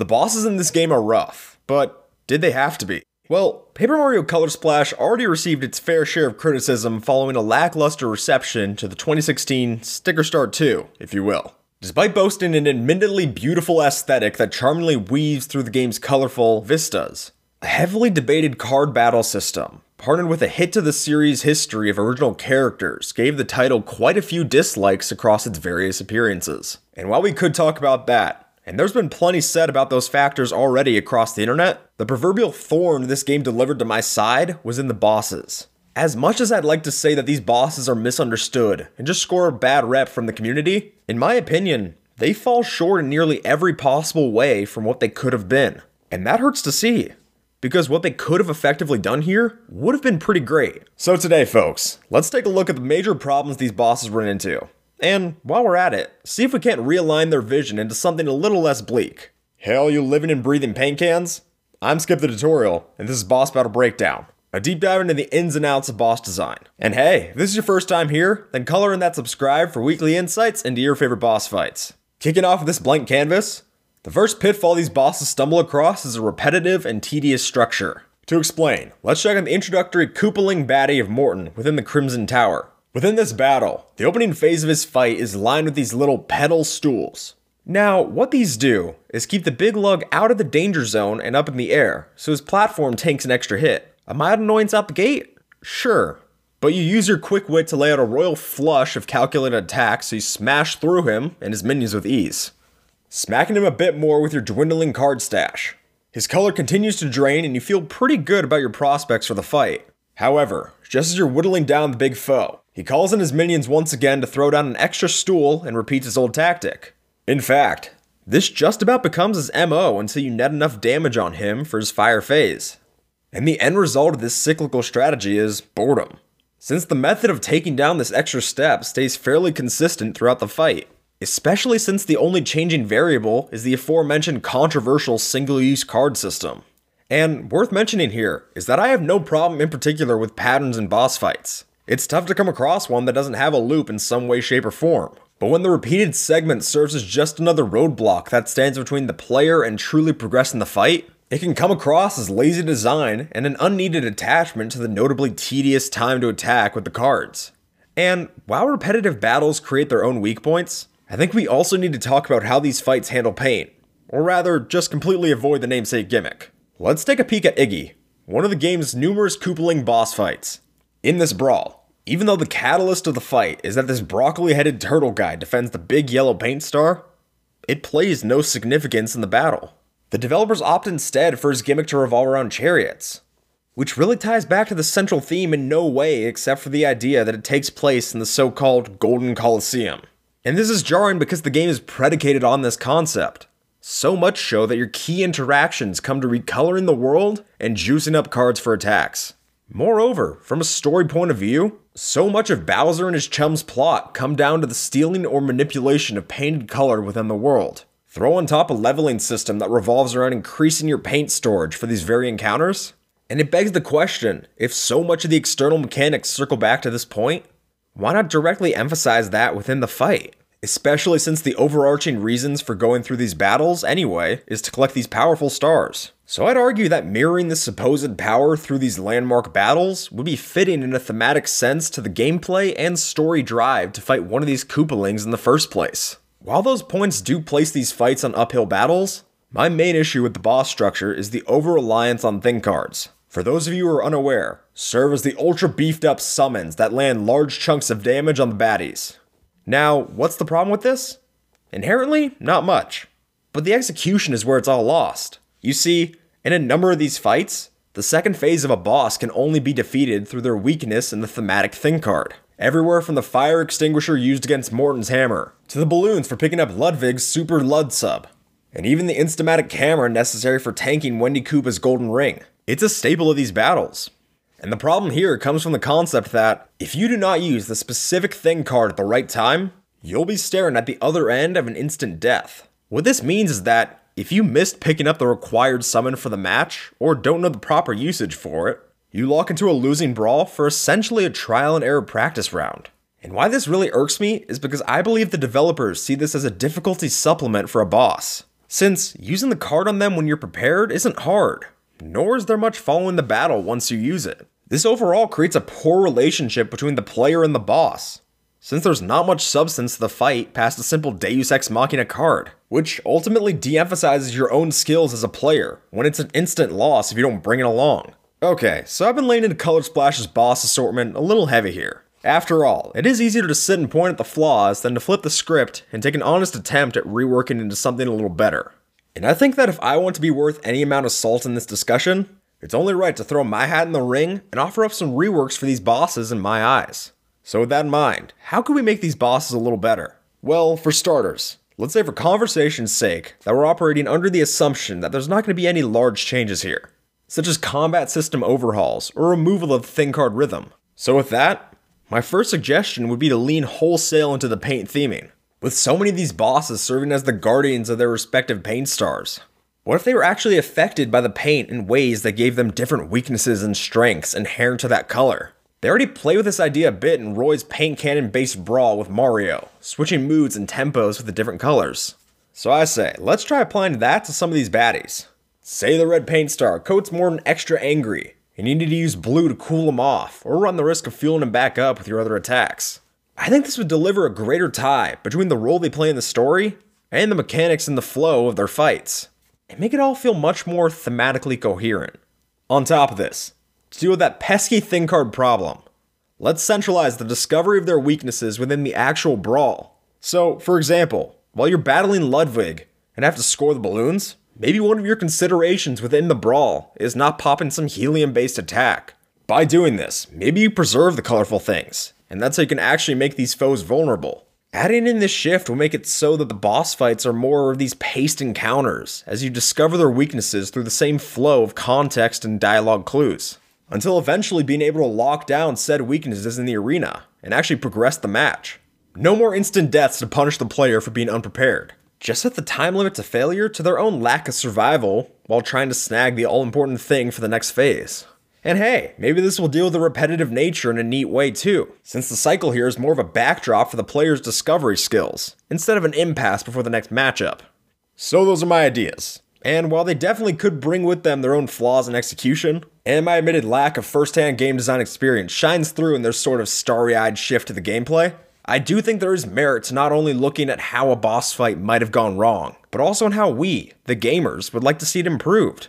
The bosses in this game are rough, but did they have to be? Well, Paper Mario Color Splash already received its fair share of criticism following a lackluster reception to the 2016 Sticker Star 2, if you will. Despite boasting an admittedly beautiful aesthetic that charmingly weaves through the game's colorful vistas, a heavily debated card battle system, partnered with a hit to the series' history of original characters, gave the title quite a few dislikes across its various appearances. And while we could talk about that, and there's been plenty said about those factors already across the internet, the proverbial thorn this game delivered to my side was in the bosses. As much as I'd like to say that these bosses are misunderstood and just score a bad rep from the community, in my opinion, they fall short in nearly every possible way from what they could have been. And that hurts to see, because what they could have effectively done here would have been pretty great. So today, folks, let's take a look at the major problems these bosses run into. And while we're at it, see if we can't realign their vision into something a little less bleak. Hell, you living and breathing paint cans? I'm Skip the Tutorial, and this is Boss Battle Breakdown, a deep dive into the ins and outs of boss design. And hey, if this is your first time here, then color in that subscribe for weekly insights into your favorite boss fights. Kicking off with this blank canvas, the first pitfall these bosses stumble across is a repetitive and tedious structure. To explain, let's check on the introductory Koopaling baddie of Morton within the Crimson Tower. Within this battle, the opening phase of his fight is lined with these little pedal stools. Now, what these do is keep the big lug out of the danger zone and up in the air, so his platform tanks an extra hit. A mild annoyance the gate? Sure. But you use your quick wit to lay out a royal flush of calculated attacks so you smash through him and his minions with ease. Smacking him a bit more with your dwindling card stash. His color continues to drain and you feel pretty good about your prospects for the fight. However, just as you're whittling down the big foe, he calls in his minions once again to throw down an extra stool and repeats his old tactic. In fact, this just about becomes his MO until you net enough damage on him for his fire phase. And the end result of this cyclical strategy is boredom, since the method of taking down this extra step stays fairly consistent throughout the fight, especially since the only changing variable is the aforementioned controversial single use card system. And worth mentioning here is that I have no problem in particular with patterns in boss fights. It's tough to come across one that doesn't have a loop in some way, shape, or form. But when the repeated segment serves as just another roadblock that stands between the player and truly progressing the fight, it can come across as lazy design and an unneeded attachment to the notably tedious time to attack with the cards. And while repetitive battles create their own weak points, I think we also need to talk about how these fights handle pain, or rather, just completely avoid the namesake gimmick. Let's take a peek at Iggy, one of the game's numerous Koopaling boss fights. In this brawl, even though the catalyst of the fight is that this broccoli headed turtle guy defends the big yellow paint star, it plays no significance in the battle. The developers opt instead for his gimmick to revolve around chariots, which really ties back to the central theme in no way except for the idea that it takes place in the so called Golden Coliseum. And this is jarring because the game is predicated on this concept. So much so that your key interactions come to recoloring the world and juicing up cards for attacks. Moreover, from a story point of view, so much of Bowser and his chum's plot come down to the stealing or manipulation of painted color within the world. Throw on top a leveling system that revolves around increasing your paint storage for these very encounters, and it begs the question if so much of the external mechanics circle back to this point, why not directly emphasize that within the fight? Especially since the overarching reasons for going through these battles, anyway, is to collect these powerful stars. So I'd argue that mirroring the supposed power through these landmark battles would be fitting in a thematic sense to the gameplay and story drive to fight one of these Koopalings in the first place. While those points do place these fights on uphill battles, my main issue with the boss structure is the over-reliance on thing cards. For those of you who are unaware, serve as the ultra beefed up summons that land large chunks of damage on the baddies. Now, what's the problem with this? Inherently, not much. But the execution is where it's all lost. You see, in a number of these fights, the second phase of a boss can only be defeated through their weakness in the thematic thing card. Everywhere from the fire extinguisher used against Morton's hammer, to the balloons for picking up Ludwig's super Lud sub, and even the instamatic camera necessary for tanking Wendy Koopa's golden ring. It's a staple of these battles. And the problem here comes from the concept that if you do not use the specific thing card at the right time, you'll be staring at the other end of an instant death. What this means is that if you missed picking up the required summon for the match, or don't know the proper usage for it, you lock into a losing brawl for essentially a trial and error practice round. And why this really irks me is because I believe the developers see this as a difficulty supplement for a boss. since using the card on them when you're prepared isn't hard, nor is there much following the battle once you use it. This overall creates a poor relationship between the player and the boss, since there's not much substance to the fight past a simple Deus Ex Machina card, which ultimately de emphasizes your own skills as a player when it's an instant loss if you don't bring it along. Okay, so I've been laying into Color Splash's boss assortment a little heavy here. After all, it is easier to sit and point at the flaws than to flip the script and take an honest attempt at reworking into something a little better. And I think that if I want to be worth any amount of salt in this discussion, it's only right to throw my hat in the ring and offer up some reworks for these bosses in my eyes. So, with that in mind, how can we make these bosses a little better? Well, for starters, let's say for conversation's sake that we're operating under the assumption that there's not going to be any large changes here, such as combat system overhauls or removal of the thing card rhythm. So, with that, my first suggestion would be to lean wholesale into the paint theming, with so many of these bosses serving as the guardians of their respective paint stars. What if they were actually affected by the paint in ways that gave them different weaknesses and strengths inherent to that color? They already play with this idea a bit in Roy's paint cannon based brawl with Mario, switching moods and tempos with the different colors. So I say, let's try applying that to some of these baddies. Say the red paint star coats Morton extra angry, and you need to use blue to cool them off, or run the risk of fueling them back up with your other attacks. I think this would deliver a greater tie between the role they play in the story and the mechanics and the flow of their fights, and make it all feel much more thematically coherent. On top of this, to deal with that pesky thing card problem, let's centralize the discovery of their weaknesses within the actual brawl. So, for example, while you're battling Ludwig and have to score the balloons, Maybe one of your considerations within the brawl is not popping some helium based attack. By doing this, maybe you preserve the colorful things, and that's how you can actually make these foes vulnerable. Adding in this shift will make it so that the boss fights are more of these paced encounters, as you discover their weaknesses through the same flow of context and dialogue clues, until eventually being able to lock down said weaknesses in the arena and actually progress the match. No more instant deaths to punish the player for being unprepared just set the time limit to failure to their own lack of survival while trying to snag the all important thing for the next phase. And hey, maybe this will deal with the repetitive nature in a neat way too, since the cycle here is more of a backdrop for the player's discovery skills, instead of an impasse before the next matchup. So those are my ideas. And while they definitely could bring with them their own flaws in execution, and my admitted lack of first hand game design experience shines through in their sort of starry eyed shift to the gameplay, I do think there is merit to not only looking at how a boss fight might have gone wrong, but also in how we, the gamers, would like to see it improved.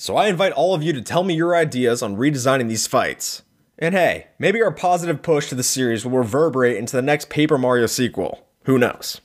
So I invite all of you to tell me your ideas on redesigning these fights. And hey, maybe our positive push to the series will reverberate into the next Paper Mario sequel. Who knows?